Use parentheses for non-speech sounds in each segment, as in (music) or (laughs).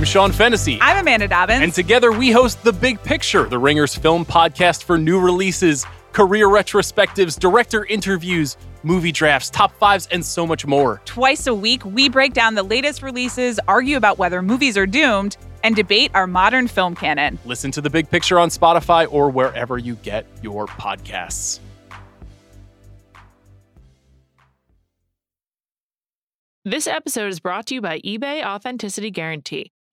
I'm Sean Fennessy. I'm Amanda Dobbins. And together we host The Big Picture, the Ringers film podcast for new releases, career retrospectives, director interviews, movie drafts, top fives, and so much more. Twice a week, we break down the latest releases, argue about whether movies are doomed, and debate our modern film canon. Listen to The Big Picture on Spotify or wherever you get your podcasts. This episode is brought to you by eBay Authenticity Guarantee.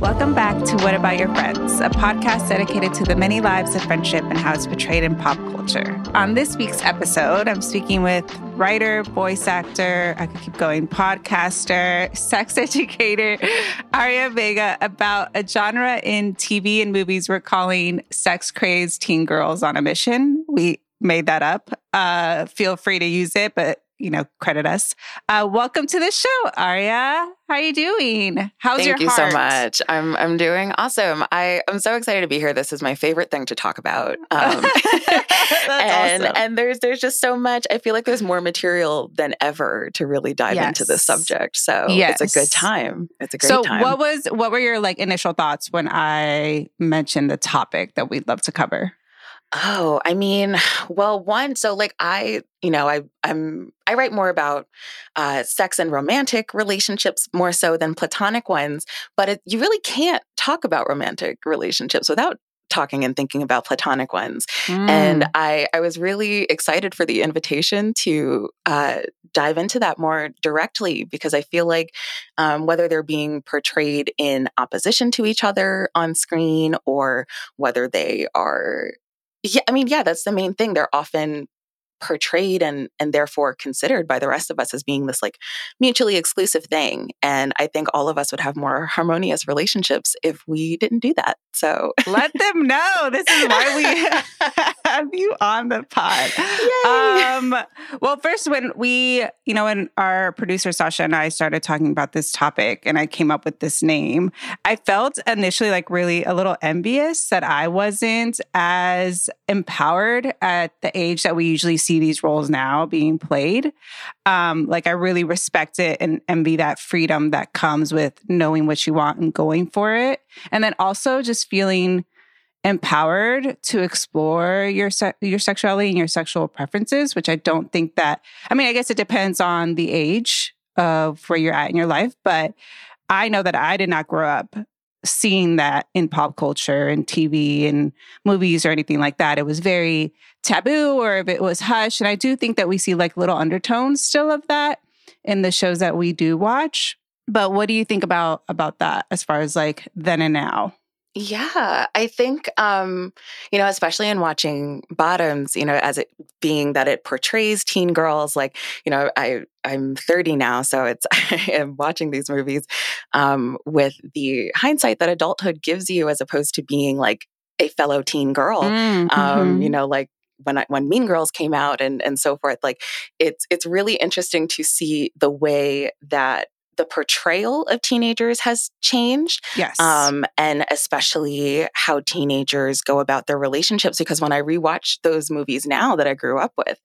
Welcome back to What About Your Friends, a podcast dedicated to the many lives of friendship and how it's portrayed in pop culture. On this week's episode, I'm speaking with writer, voice actor, I could keep going, podcaster, sex educator, Aria Vega about a genre in TV and movies we're calling sex crazed teen girls on a mission. We made that up. Uh, feel free to use it, but you know, credit us. Uh, welcome to the show, Aria. How are you doing? How's Thank your heart? Thank you so much. I'm I'm doing awesome. I I'm so excited to be here. This is my favorite thing to talk about. (laughs) Um, (laughs) and awesome. and there's there's just so much. I feel like there's more material than ever to really dive into this subject. So Yes. it's a good time. It's a great so, time. So what was what were your like initial thoughts when I mentioned the topic that we'd love to cover? Oh, I mean, (sighs) well, one, so like I, you know, I I'm I write more about uh, sex and romantic relationships more so than platonic ones, but it, you really can't talk about romantic relationships without talking and thinking about platonic ones. And Mm. I I was really excited for the invitation to uh, dive into that more directly because I feel like um, whether they're being portrayed in opposition to each other on screen or whether they are yeah, I mean, yeah, that's the main thing. They're often portrayed and and therefore considered by the rest of us as being this like mutually exclusive thing. And I think all of us would have more harmonious relationships if we didn't do that. So Let them know. This is why we (laughs) have you on the pod. Um, well, first, when we, you know, when our producer Sasha and I started talking about this topic and I came up with this name, I felt initially like really a little envious that I wasn't as empowered at the age that we usually see these roles now being played. Um, like I really respect it and envy that freedom that comes with knowing what you want and going for it. And then also just feeling empowered to explore your se- your sexuality and your sexual preferences, which I don't think that I mean, I guess it depends on the age of where you're at in your life, but I know that I did not grow up seeing that in pop culture and TV and movies or anything like that. It was very taboo or if it was hush. And I do think that we see like little undertones still of that in the shows that we do watch. But what do you think about about that as far as like then and now? Yeah, I think um, you know, especially in watching Bottoms, you know, as it being that it portrays teen girls, like you know, I I'm 30 now, so it's (laughs) I am watching these movies um, with the hindsight that adulthood gives you, as opposed to being like a fellow teen girl. Mm, Um, you mhm. know, like when I, when Mean Girls came out and and so forth. Like it's it's really interesting to see the way that the portrayal of teenagers has changed. Yes. Um, and especially how teenagers go about their relationships. Because when I rewatch those movies now that I grew up with,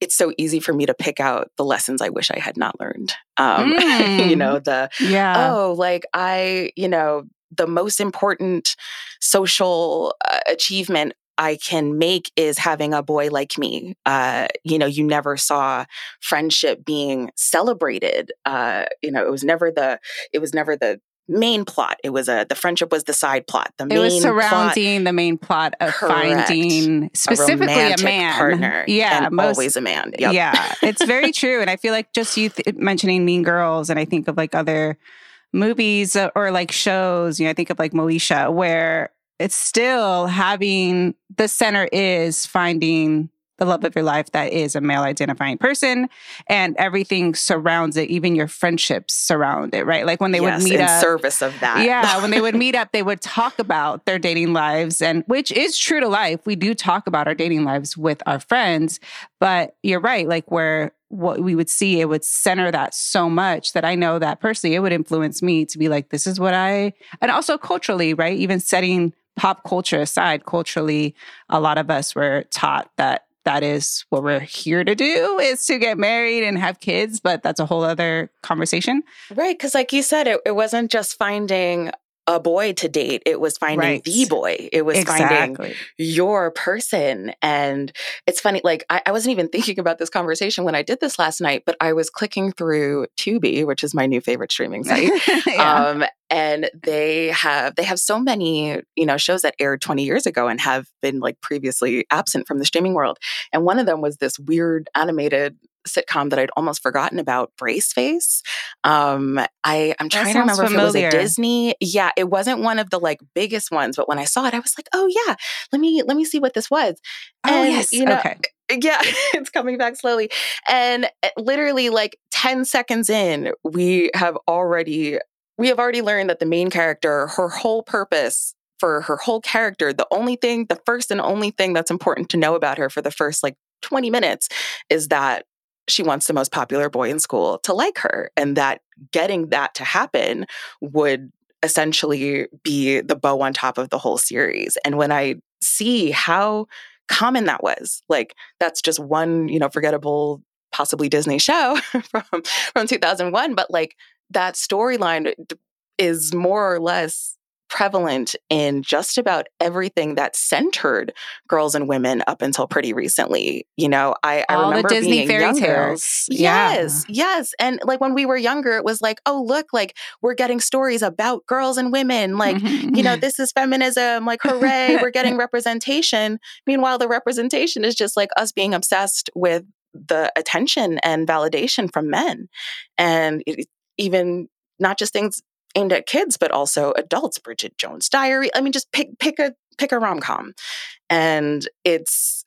it's so easy for me to pick out the lessons I wish I had not learned. Um, Mm. (laughs) you know, the yeah. oh, like I, you know, the most important social uh, achievement I can make is having a boy like me. Uh, you know, you never saw friendship being celebrated. Uh, you know, it was never the it was never the main plot. It was a the friendship was the side plot. The it main was plot surrounding the main plot of Correct. finding specifically a, romantic man partner. (laughs) Yeah, most always a man. Yep. Yeah, it's very (laughs) true. And I feel like just you th- mentioning Mean Girls, and I think of like other movies uh, or like shows, you know, I think of like Moesha, where it's still having the center is finding the love of your life that is a male identifying person and everything surrounds it even your friendships surround it right like when they yes, would meet in up service of that. yeah, (laughs) when they would meet up, they would talk about their dating lives, and which is true to life. We do talk about our dating lives with our friends, but you're right. Like where what we would see, it would center that so much that I know that personally, it would influence me to be like, this is what I, and also culturally, right? Even setting pop culture aside, culturally, a lot of us were taught that that is what we're here to do is to get married and have kids but that's a whole other conversation Right. Because, like you said, it, it wasn't just finding a boy to date, it was finding Right. the boy. It was finding your person. And it's funny, like, I, I wasn't even (laughs) thinking about this conversation when I did this last night, but I was clicking through Tubi, which is my new favorite streaming (laughs) site. yeah. Um, and they have they have so many you know shows that aired 20 years ago and have been like previously absent from the streaming world and one of them was this weird animated sitcom that i'd almost forgotten about Braceface um i i'm trying to remember if it was a disney yeah it wasn't one of the like biggest ones but when i saw it i was like oh yeah let me let me see what this was. Oh yes you know, okay. (laughs) yeah, it's coming back slowly. And uh, literally like 10 seconds in, we have already we have already learned that the main character, her whole purpose for her whole character, the only thing, the first and only thing that's important to know about her for the first like 20 minutes is that she wants the most popular boy in school to like her and that getting that to happen would essentially be the bow on top of the whole series. And when I see how common that was, like that's just one, you know, forgettable possibly Disney show (laughs) from from 2001, but like that storyline is more or less prevalent in just about everything that centered girls and women up until pretty recently. You know, I, I all the remember disney being fairy younger. tales Yeah. Yes, yes. And like when we were younger, it was like, oh, look, like we're getting stories about girls and women. Like, Mhm. you know, (laughs) this is feminism. Like, hooray, we're (laughs) getting representation. Meanwhile, the representation is just like us being obsessed with the attention and validation from men. And it, even not just things aimed at uh, kids, but also adults. Bridget Jones' Diary. I mean, just pick pick a pick a rom com, and it's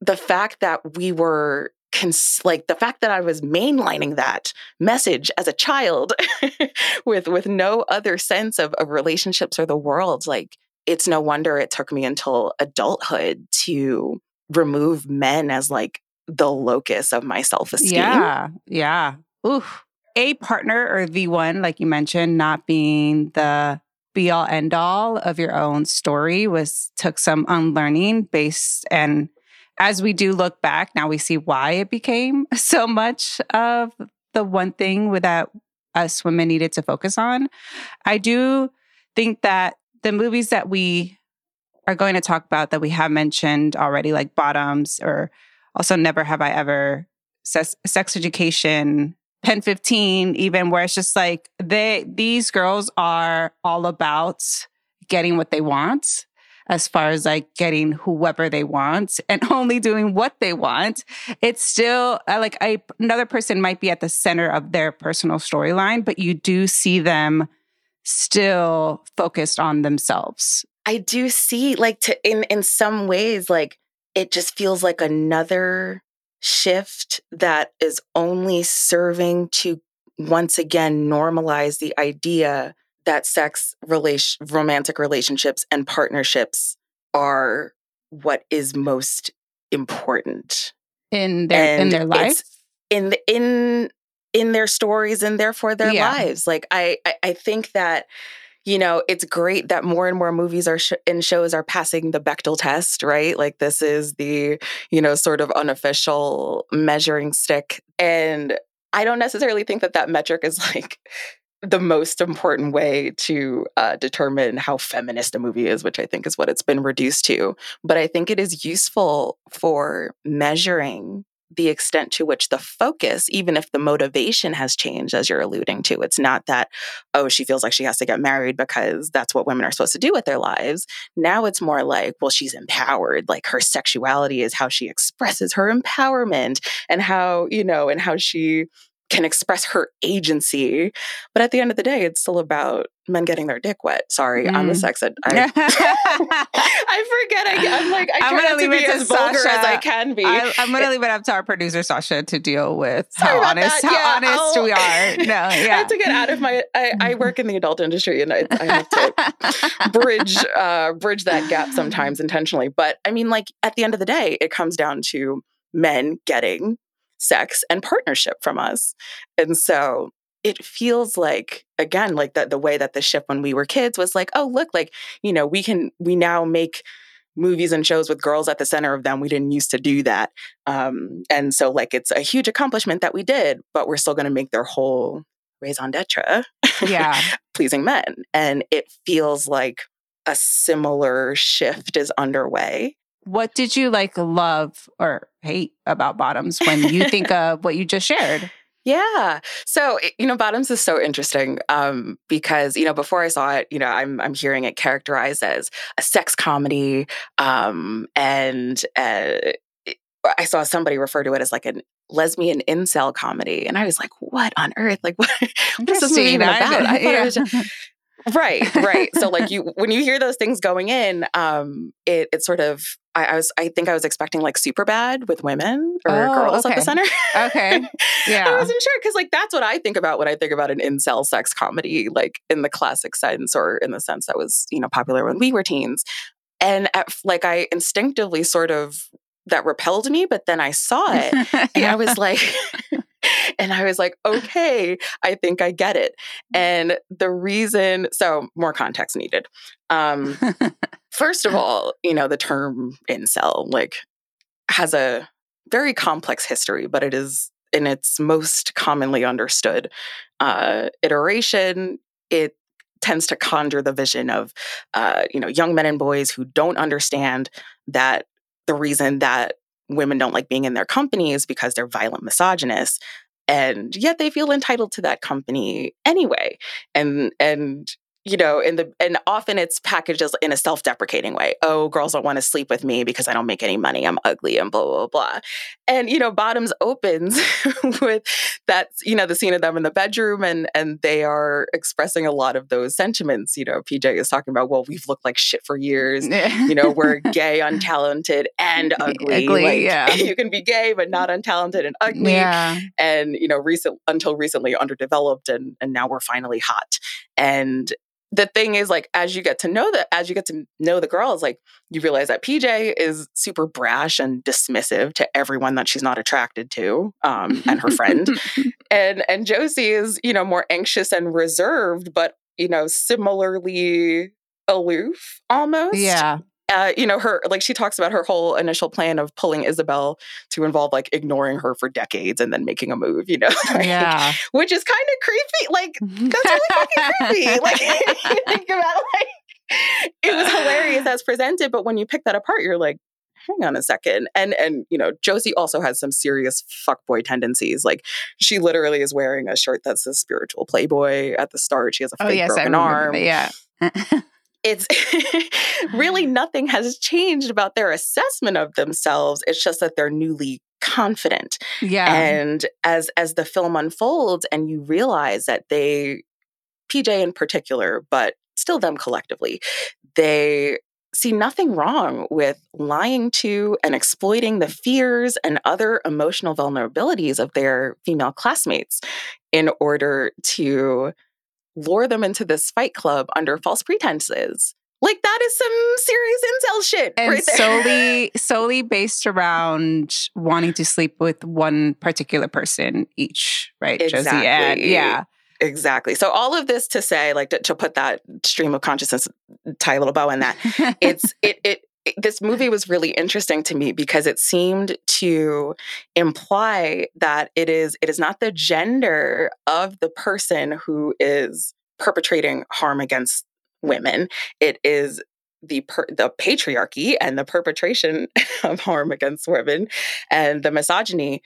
the fact that we were cons- like the fact that I was mainlining that message as a child (laughs) with with no other sense of, of relationships or the world. Like it's no wonder it took me until adulthood to remove men as like the locus of my self esteem. Yeah, yeah. Oof. A partner or the one, like you mentioned, not being the be all end all of your own story was took some unlearning based and as we do look back, now we see why it became (laughs) so much of the one thing that us women needed to focus on. I do think that the movies that we are going to talk about that we have mentioned already, like Bottoms or also Never Have I Ever, Sex, sex Education, Pen 15, even where it's just like they these girls are all about getting what they want as far as like getting whoever they want (laughs) and only doing what they want. It's still uh, like I, another person might be at the center of their personal storyline but you do see them still focused on themselves. I do see like to in in some ways like it just feels like another shift that is only serving to once again normalize the idea that sex relation romantic relationships and partnerships are what is most important in their in their life in the, in in their stories and therefore their Yeah. lives. Like I, I, I think that you know it's great that more and more movies are sh- and shows are passing the Bechdel test, right? Like this is the you know sort of unofficial measuring stick, and I don't necessarily think that that metric is (laughs) like the most important way to uh, determine how feminist a movie is, which I think is what it's been reduced to. But I think it is useful for measuring the extent to which the focus, even if the motivation has changed, as you're alluding to, it's not that, oh, she feels like she has to get married because that's what women are supposed to do with their lives. Now it's more like, well, she's empowered. Like her sexuality is how she expresses her empowerment and how, you know, and how she can express her agency. But at the end of the day, it's still about men getting their dick wet. Sorry, I'm a Mm. sex ed. I, (laughs) I forget. I, I'm like, I I'm try gonna leave be it to as vulgar as I can be. I, I'm going to leave it up to our producer Sasha to deal with Sorry how honest that. how Yeah, honest I'll- we are. (laughs) No, yeah. I have to get out of my. I, I work in the adult industry, and I, I have to (laughs) bridge uh, bridge that gap sometimes intentionally. But I mean, like at the end of the day, it comes down to men getting sex and partnership from us, and so it feels like again like that the way that the shift when we were kids was like, oh look, like you know we can we now make movies and shows with girls at the center of them. We didn't used to do that. Um, and so like it's a huge accomplishment that we did, but we're still going to make their whole raison d'etre yeah. (laughs) pleasing men. And it feels like a similar shift is underway. What did you like love or hate about bottoms when you think (laughs) of what you just shared? Yeah. So, you know, Bottoms is so interesting um, because, you know, before I saw it, you know, I'm, I'm hearing it characterized as a sex comedy. Um, and uh, I saw somebody refer to it as like a lesbian incel comedy. And I was like, what on earth? Like, (laughs) what, what is this movie even about? I thought it (laughs) was just- right right so like you (laughs) when you hear those things going in um it it sort of I, I was i think i was expecting like super bad with women or Oh, girls at the center okay. (laughs) Yeah. I wasn't sure because like that's what i think about when i think about an incel sex comedy like in the classic sense or in the sense that was you know popular when we were teens and at, like i instinctively sort of that repelled me but then i saw it and I was (laughs) like, and I was like, okay, I think I get it. And the reason, so more context needed. Um, (laughs) first of all, you know, the term incel like has a very complex history, but it is in its most commonly understood uh, iteration. It tends to conjure the vision of, uh, you know, young men and boys who don't understand that the reason that women don't like being in their company is because they're violent misogynists and yet they feel entitled to that company anyway and and you know in the and often it's packaged as in a self-deprecating way oh girls don't want to sleep with me because i don't make any money i'm ugly and blah blah blah and you know bottoms opens (laughs) with that you know the scene of them in the bedroom and and they are expressing a lot of those sentiments you know pj is talking about well we've looked like shit for years you know, we're (laughs) gay, untalented, and ugly. Ugly, like, yeah. (laughs) You can be gay but not untalented and ugly. yeah. And, you know, recent until recently underdeveloped and and now we're finally hot. And the thing is like as you get to know that as you get to know the girls, like you realize that PJ is super brash and dismissive to everyone that she's not attracted to, um, and her friend. (laughs) and and Josie is, you know, more anxious and reserved, but you know, similarly aloof almost yeah. Uh, you know, her like she talks about her whole initial plan of pulling Isabel to involve like ignoring her for decades and then making a move, you know, (laughs) like, Yeah. which is kind of creepy. Like that's really fucking creepy. (laughs) Like you (laughs) think about like it was hilarious (sighs) as presented, but when you pick that apart, you're like, hang on a second. And and you know, Josie also has some serious fuckboy tendencies. Like she literally is wearing a shirt that's a spiritual playboy at the start. She has a Oh fake yes, broken arm that, Yeah. It's (laughs) really mm. nothing has changed about their assessment of themselves. It's just that they're newly confident. Yeah. and as as the film unfolds and you realize that they pj in particular but still them collectively they see nothing wrong with lying to and exploiting the fears and other emotional vulnerabilities of their female classmates in order to lure them into this fight club under false pretenses. Like that is some serious incel shit. and right solely (laughs) solely based around wanting to sleep with one particular person each, right, Josie? And Exactly. yeah, Exactly. So all of this to say, like to, to put that stream of consciousness, tie a little bow in that. It's (laughs) it, it it this movie was really interesting to me because it seemed to imply that it is it is not the gender of the person who is perpetrating harm against women. It is the per, the patriarchy and the perpetration (laughs) of harm against women and the misogyny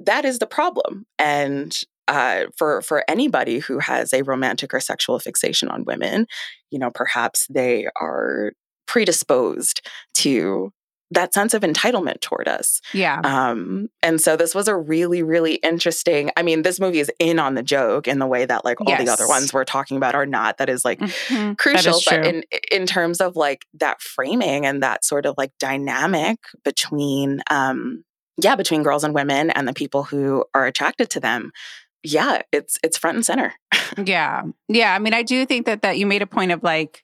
that is the problem and uh, for for anybody who has a romantic or sexual fixation on women, you know, perhaps they are predisposed to that sense of entitlement toward us. yeah, Um, and so this was a really, really interesting. I mean, this movie is in on the joke in the way that like all the other ones we're talking about are not. That is like Mhm. crucial is but in in terms of like that framing and that sort of like dynamic between um yeah between girls and women and the people who are attracted to them yeah it's it's front and center (laughs) Yeah. Yeah. I mean, I do think that that you made a point of like,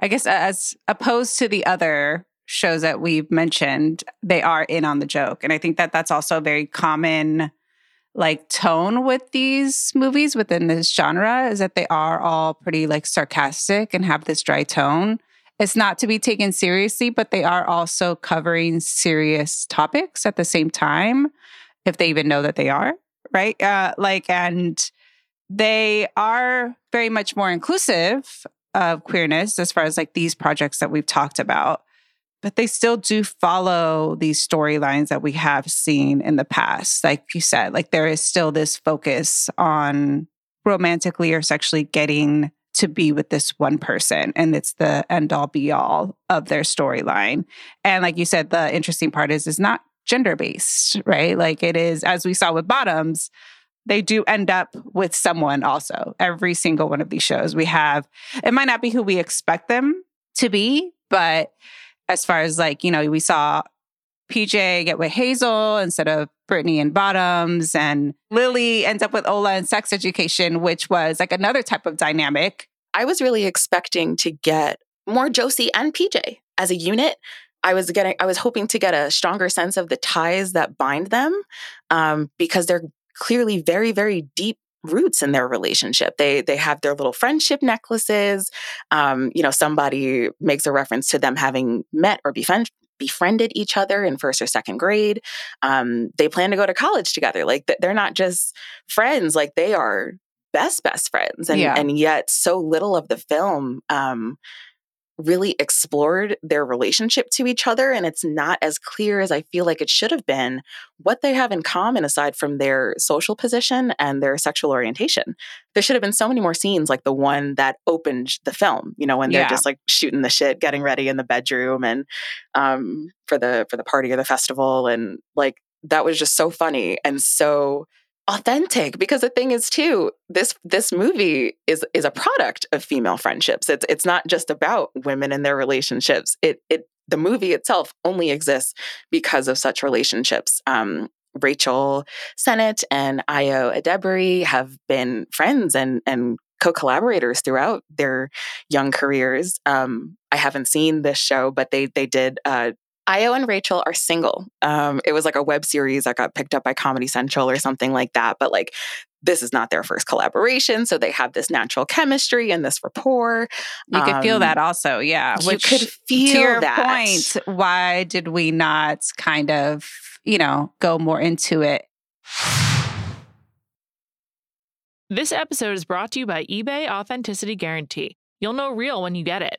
I guess as opposed to the other shows that we've mentioned, they are in on the joke. And I think that that's also a very common like tone with these movies within this genre is that they are all pretty like sarcastic and have this dry tone. It's not to be taken seriously, but they are also covering serious topics at the same time, if they even know that they are, right? Uh, like, and they are very much more inclusive of queerness as far as like these projects that we've talked about but they still do follow these storylines that we have seen in the past. Like you said like there is still this focus on romantically or sexually getting to be with this one person and it's the end all be all of their storyline. And like you said the interesting part is is not gender based right? Like it is as we saw with bottoms they do end up with someone also every single one of these shows. We have it might not be who we expect them to be but as far as like you know we saw pj get with hazel instead of brittany and bottoms and lily ends up with ola in sex education which was like another type of dynamic. I was really expecting to get more josie and pj as a unit. I was getting, I was hoping to get a stronger sense of the ties that bind them, um, because they're clearly very, very deep roots in their relationship. They they have their little friendship necklaces. Um, you know, somebody makes a reference to them having met or befriend, befriended each other in first or second grade. Um, they plan to go to college together. Like they're not just friends; like they are best best friends. And Yeah. and yet, so little of the film. Um, really explored their relationship to each other and it's not as clear as I feel like it should have been what they have in common aside from their social position and their sexual orientation. There should have been so many more scenes like the one that opened the film, you know, when they're Yeah. just like shooting the shit, getting ready in the bedroom and um for the for the party or the festival and like that was just so funny and so authentic because the thing is too this this movie is is a product of female friendships. It's it's not just about women and their relationships. It it the movie itself only exists because of such relationships. Um Rachel Sennott and Ayo Edebiri have been friends and and co-collaborators throughout their young careers. Um, I haven't seen this show, but they they did uh, Ayo and Rachel are single. Um, it was like a web series that got picked up by Comedy Central or something like that. But like, this is not their first collaboration, so they have this natural chemistry and this rapport. you could feel Um, that also yeah you which could feel to your that. point why did we not kind of you know go more into it This episode is brought to you by eBay Authenticity Guarantee. You'll know real when you get it.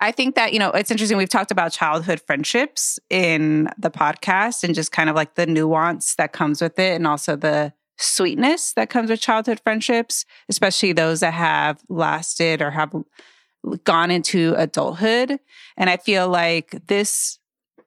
I think that, you know, it's interesting. We've talked about childhood friendships in the podcast and just kind of like the nuance that comes with it and also the sweetness that comes with childhood friendships, especially those that have lasted or have gone into adulthood. And I feel like this,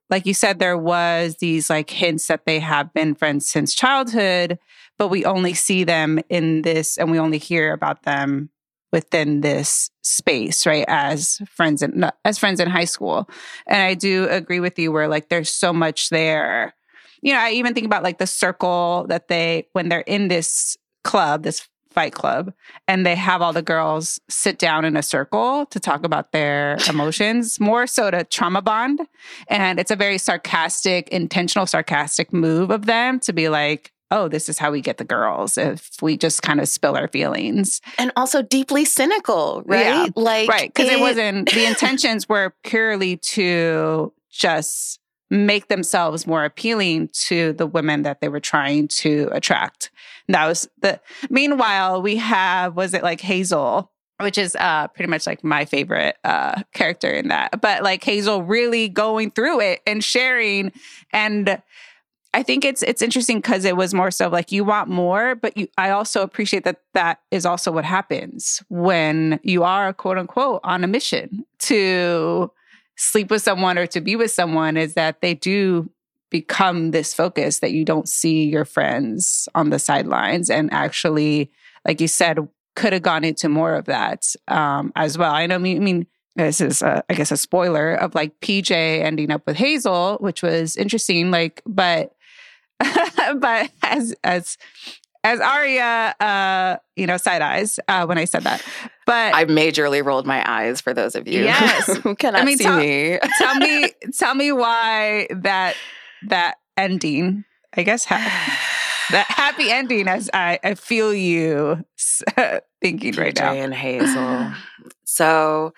like you said, there was these like hints that they have been friends since childhood, but we only see them in this and we only hear about them within this space right as friends in as friends in high school. And i do agree with you where like there's so much there. You know i even think about like the circle that they when they're in this club this fight club and they have all the girls sit down in a circle to talk about their (laughs) emotions more so to trauma bond. And it's a very sarcastic intentional sarcastic move of them to be like oh, this is how we get the girls if we just kind of spill our feelings. And also deeply cynical, right? Yeah, like, right. Because it, it wasn't, the (laughs) intentions were purely to just make themselves more appealing to the women that they were trying to attract. And that was the, meanwhile, we have, was it like Hazel? Which is uh, pretty much like my favorite uh, character in that. But like Hazel really going through it and sharing and I think it's it's interesting because it was more so like you want more, but you I also appreciate that that is also what happens when you are quote unquote on a mission to sleep with someone or to be with someone is that they do become this focus that you don't see your friends on the sidelines and actually like you said could have gone into more of that um, as well. I know I mean this is a, I guess a spoiler of like PJ ending up with Hazel, which was interesting. Like, but (laughs) but as as as Aria, uh, you know, side eyes uh, when I said that. But I majorly rolled my eyes for those of you yes. (laughs) who cannot I mean, see tell, me. tell me, (laughs) tell me why that that ending. I guess ha- that happy ending. As I, I feel you thinking right now. and Hazel. so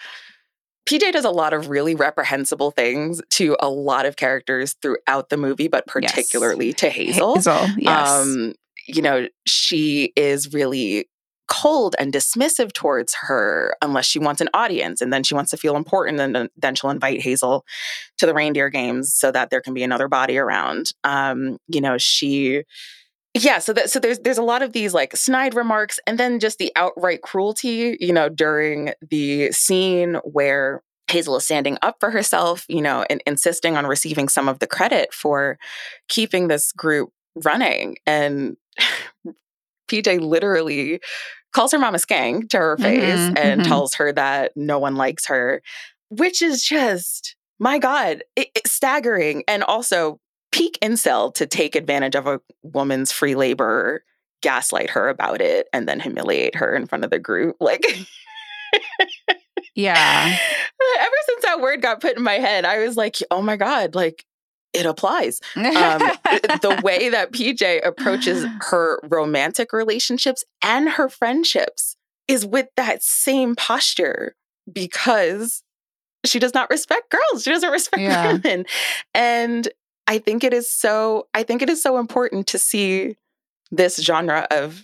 PJ does a lot of really reprehensible things to a lot of characters throughout the movie, but particularly yes. to Hazel. Hazel, yes. Um, you know, she is really cold and dismissive towards her unless she wants an audience and then she wants to feel important and then she'll invite Hazel to the reindeer games so that there can be another body around. Um, you know, she yeah, so that so there's there's a lot of these like snide remarks and then just the outright cruelty, you know, during the scene where Hazel is standing up for herself, you know, and insisting on receiving some of the credit for keeping this group running. And (laughs) PJ literally calls her mama skank to her face mm-hmm, and mm-hmm. tells her that no one likes her, which is just, my God, it, it, staggering. And also peak incel to take advantage of a woman's free labor, gaslight her about it, and then humiliate her in front of the group. Like, Yeah. (laughs) Ever since that word got put in my head, I was like, oh my God, like it applies. Um, the (laughs) way that PJ approaches her romantic relationships and her friendships is with that same posture because she does not respect girls. She doesn't respect Yeah. (laughs) women. And I think it is so I think it is so important to see this genre of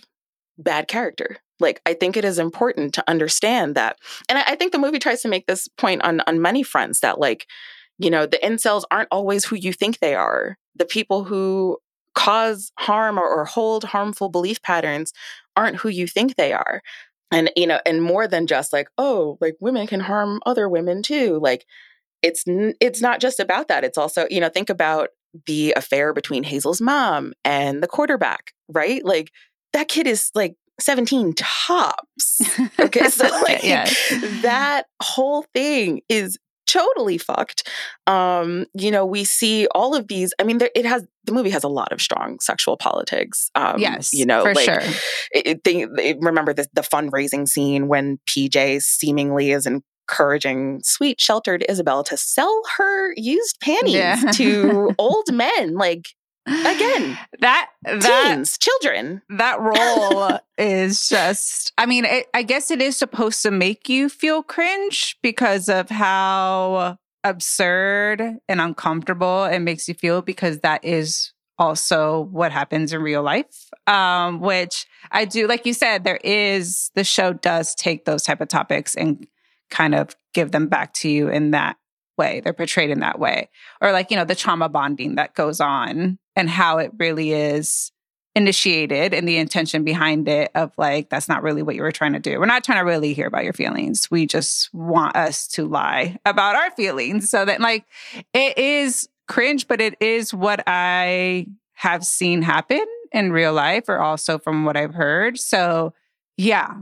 bad character. Like I think it is important to understand that. And I, I think the movie tries to make this point on on many fronts that like, you know, the incels aren't always who you think they are. The people who cause harm or, or hold harmful belief patterns aren't who you think they are and you know and more than just like oh like women can harm other women too like it's n- it's not just about that it's also you know think about the affair between Hazel's mom and the quarterback right like that kid is like 17 tops okay so (laughs) like Yes. that whole thing is totally fucked um you know we see all of these i mean there, it has the movie has a lot of strong sexual politics um yes. you know for like sure. it, it- they, they- remember the, the fundraising scene when PJ seemingly is encouraging sweet sheltered Isabel to sell her used panties Yeah. to (laughs) old men, like again, that that teens, children. that role is just i mean it, i guess it is supposed to make you feel cringe because of how absurd and uncomfortable it makes you feel because that is also what happens in real life um which i do like you said there is the show does take those type of topics and kind of give them back to you in that way they're portrayed in that way or like you know the trauma bonding that goes on and how it really is initiated and the intention behind it of like that's not really what you were trying to do. We're not trying to really hear about your feelings. We just want us to lie about our feelings so that like it is cringe but it is what I have seen happen in real life or also from what I've heard. So yeah,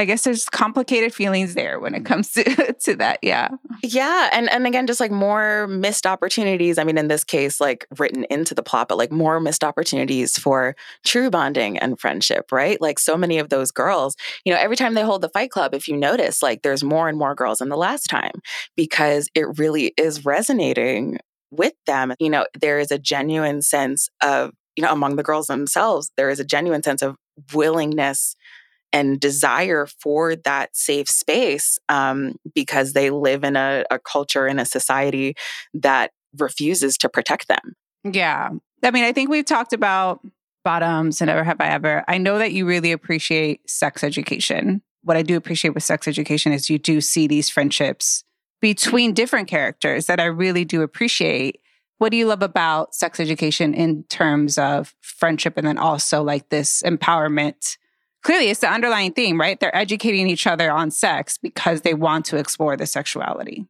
I guess there's complicated feelings there when it mm. comes (laughs) to to that. Yeah. Yeah, and and again, just like more missed opportunities. I mean, in this case, like written into the plot, but like more missed opportunities for true bonding and friendship, right? Like so many of those girls, you know, every time they hold the fight club, if you notice, like there's more and more girls than the last time because it really is resonating with them. You know, there is a genuine sense of, you know, among the girls themselves, there is a genuine sense of willingness and desire for that safe space um, because they live in a, a culture in a society that refuses to protect them. Yeah. I mean, I think we've talked about bottoms and never have I ever. I know that you really appreciate sex education. What I do appreciate with sex education is you do see these friendships between different characters that I really do appreciate. What do you love about sex education in terms of friendship and then also like this empowerment? Clearly, it's the underlying theme, right? They're educating each other on sex because they want to explore the sexuality.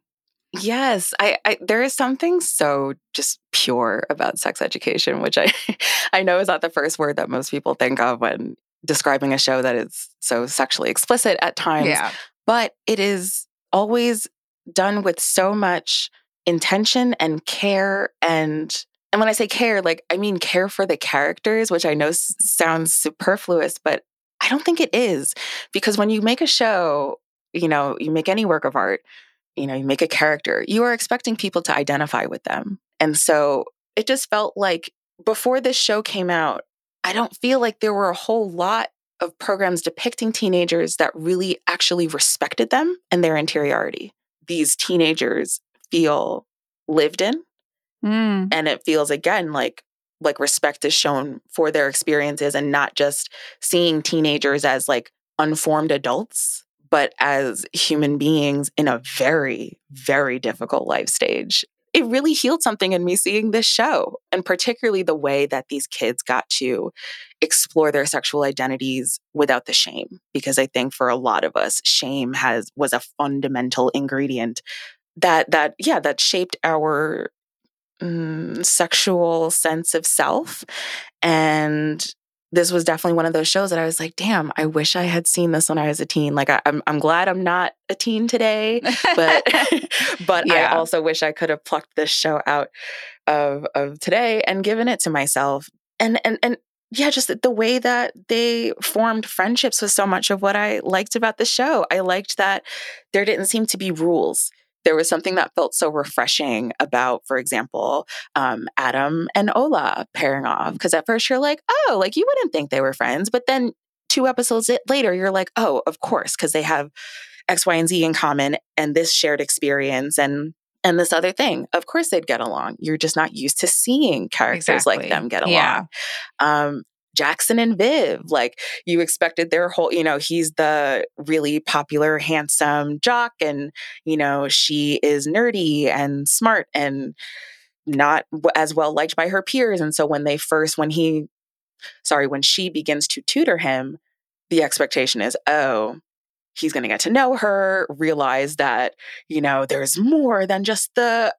Yes, I, I there is something so just pure about sex education, which I (laughs) I know is not the first word that most people think of when describing a show that is so sexually explicit at times. Yeah. but it is always done with so much intention and care and and when I say care like I mean care for the characters which I know s- sounds superfluous but I don't think it is because when you make a show you know you make any work of art you know you make a character you are expecting people to identify with them and so it just felt like before this show came out I don't feel like there were a whole lot of programs depicting teenagers that really actually respected them and their interiority. These teenagers feel lived in Mm. and it feels again like like respect is shown for their experiences and not just seeing teenagers as like unformed adults but as human beings in a very very difficult life stage. It really healed something in me seeing this show and particularly the way that these kids got to explore their sexual identities without the shame because i think for a lot of us shame has was a fundamental ingredient that that yeah that shaped our mm, sexual sense of self and this was definitely one of those shows that I was like, damn, I wish I had seen this when I was a teen. Like I, I'm I'm glad I'm not a teen today, but (laughs) (laughs) but I also wish I could have plucked this show out of of today and given it to myself. And and and yeah, just the way that they formed friendships was so much of what I liked about the show. I liked that there didn't seem to be rules. There was something that felt so refreshing about, for example, um, Adam and Ola pairing off. Because at first you're like, oh, like you wouldn't think they were friends. But then two episodes later, you're like, oh, of course, because they have X, Y, and Z in common and this shared experience. And and this other thing. Of course, they'd get along. You're just not used to seeing characters exactly. like them get along. Yeah. Um, Jackson and Viv, like you expected their whole, you know, he's the really popular, handsome jock, and, you know, she is nerdy and smart and not as well liked by her peers. And so when they first, when he, sorry, when she begins to tutor him, the expectation is, oh, he's going to get to know her, realize that, you know, there's more than just the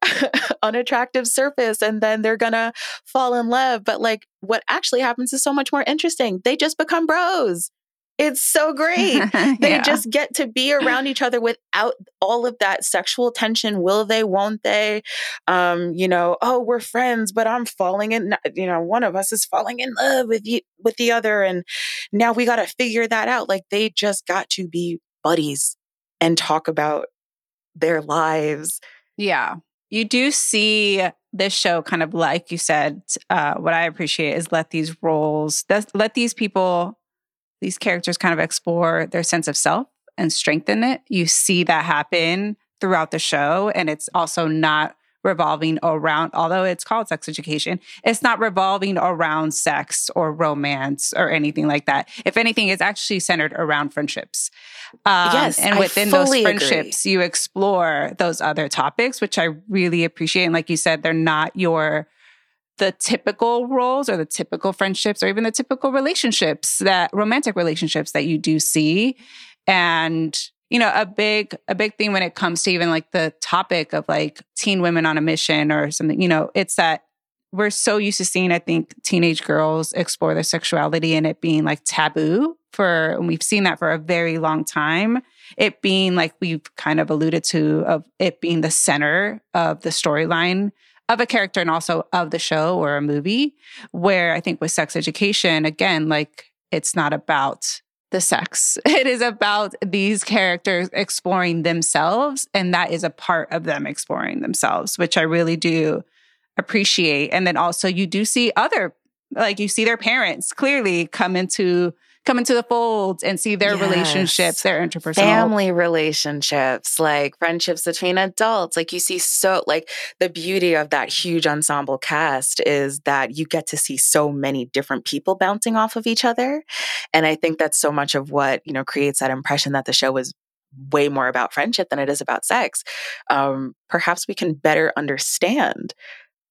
(laughs) unattractive surface, and then they're going to fall in love. But like what actually happens is so much more interesting. They just become bros. It's so great. (laughs) They yeah. just get to be around each other without all of that sexual tension. Will they? Won't they? Um, you know, oh, we're friends, but I'm falling in. You know, one of us is falling in love with you with the other, and now we got to figure that out. Like they just got to be buddies and talk about their lives. Yeah. You do see this show kind of like you said, uh, what I appreciate is let these roles, let these people, these characters kind of explore their sense of self and strengthen it. You see that happen throughout the show. And it's also not revolving around, although it's called sex education, it's not revolving around sex or romance or anything like that. If anything, it's actually centered around friendships. Um, yes, and within those friendships, agree. you explore those other topics, which I really appreciate. And like you said, they're not your the typical roles or the typical friendships or even the typical relationships that romantic relationships that you do see and you know a big a big thing when it comes to even like the topic of like teen women on a mission or something you know it's that we're so used to seeing i think teenage girls explore their sexuality and it being like taboo for and we've seen that for a very long time. It being like we've kind of alluded to of it being the center of the storyline of a character and also of the show or a movie where i think with sex education again like it's not about the sex. (laughs) It is about these characters exploring themselves, and that is a part of them exploring themselves, which I really do appreciate. And then also, you do see other, like you see their parents clearly come into come into the fold and see their yes. relationships, their interpersonal family relationships, like friendships between adults. Like you see so like the beauty of that huge ensemble cast is that you get to see so many different people bouncing off of each other. And I think that's so much of what, you know, creates that impression that the show was way more about friendship than it is about sex. Um, perhaps we can better understand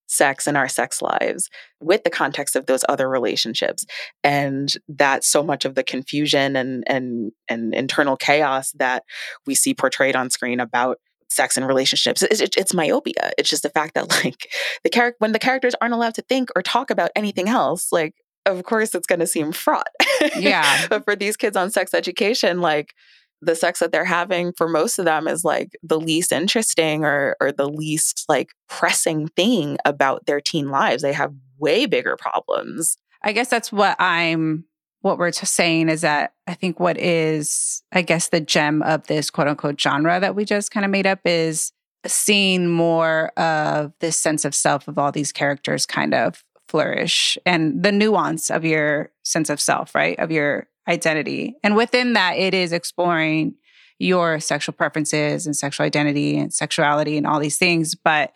sex and our sex lives with the context of those other relationships. And that so much of the confusion and and and internal chaos that we see portrayed on screen about sex and relationships. It's, it's myopia. It's just the fact that (laughs) like the character when the characters aren't allowed to think or talk about anything else like of course it's going to seem fraught. Yeah. (laughs) But for these kids on sex education like the sex that they're having for most of them is like the least interesting or or the least like pressing thing about their teen lives. They have way bigger problems. I guess that's what I'm what we're saying is that I think what is I guess the gem of this quote unquote genre that we just kind of made up is seeing more of this sense of self of all these characters kind of flourish and the nuance of your sense of self, right? Of your identity. And within that, it is exploring your sexual preferences and sexual identity and sexuality and all these things. But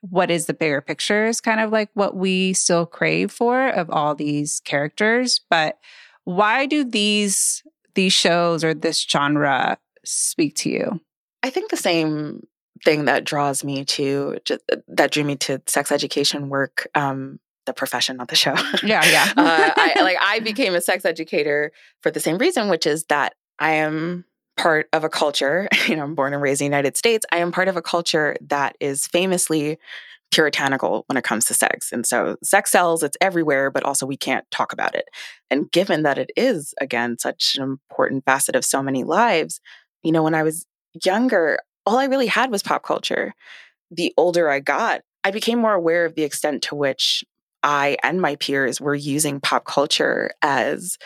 what is the bigger picture is kind of like what we still crave for of all these characters. But why do these these shows or this genre speak to you? I think the same thing that draws me to that drew me to sex education work um, the profession, not the show. (laughs) Yeah, yeah. uh, I, like I became a sex educator for the same reason, which is that I am part of a culture. (laughs) You know, I'm born and raised in the United States. I am part of a culture that is famously puritanical when it comes to sex. And so sex sells, it's everywhere, but also we can't talk about it. And given that it is, again, such an important facet of so many lives, you know, when I was younger, all I really had was pop culture. The older I got, I became more aware of the extent to which I and my peers were using pop culture as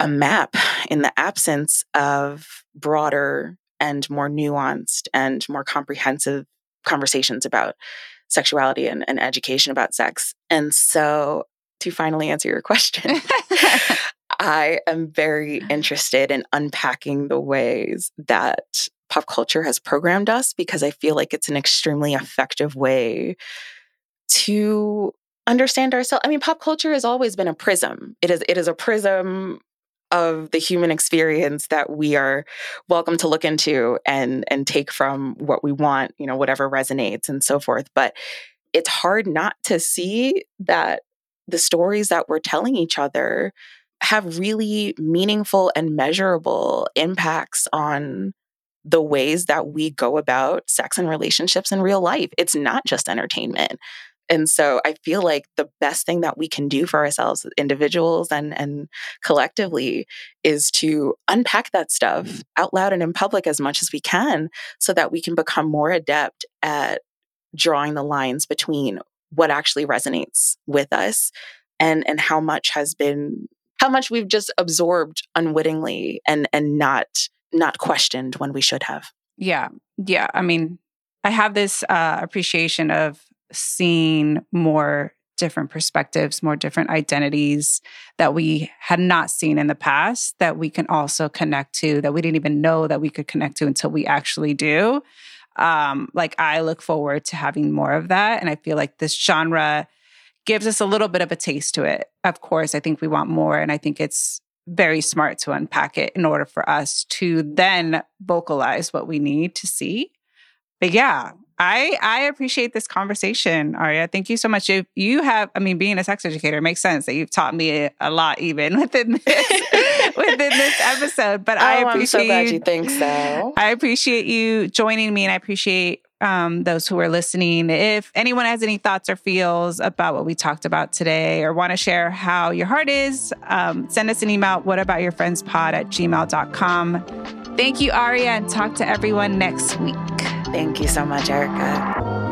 a map in the absence of broader and more nuanced and more comprehensive conversations about sexuality and, and education about sex. And so, to finally answer your question, (laughs) I am very interested in unpacking the ways that pop culture has programmed us because I feel like it's an extremely effective way to understand ourselves. I mean, pop culture has always been a prism. It is it is a prism of the human experience that we are welcome to look into and and take from what we want, you know, whatever resonates and so forth. But it's hard not to see that the stories that we're telling each other have really meaningful and measurable impacts on the ways that we go about sex and relationships in real life. It's not just entertainment. And so I feel like the best thing that we can do for ourselves, individuals and, and collectively, is to unpack that stuff mm. out loud and in public as much as we can so that we can become more adept at drawing the lines between what actually resonates with us and and how much has been how much we've just absorbed unwittingly and and not not questioned when we should have. Yeah. Yeah. I mean, I have this uh, appreciation of seeing more different perspectives, more different identities that we had not seen in the past that we can also connect to, that we didn't even know that we could connect to until we actually do. Um, like I look forward to having more of that. And I feel like this genre gives us a little bit of a taste to it. Of course, I think we want more. And I think it's very smart to unpack it in order for us to then vocalize what we need to see. But yeah, I I appreciate this conversation, Aria. Thank you so much. You, you have, I mean, being a sex educator makes sense that you've taught me a, lot even (laughs) within this (laughs) within this episode. But oh, I appreciate I'm so glad you, you think so. I appreciate you joining me, and I appreciate um, those who are listening. If anyone has any thoughts or feels about what we talked about today or want to share how your heart is, um, send us an email, what about your friends pod at gmail.com. Thank you, Aria, and talk to everyone next week. Thank you so much, Erika.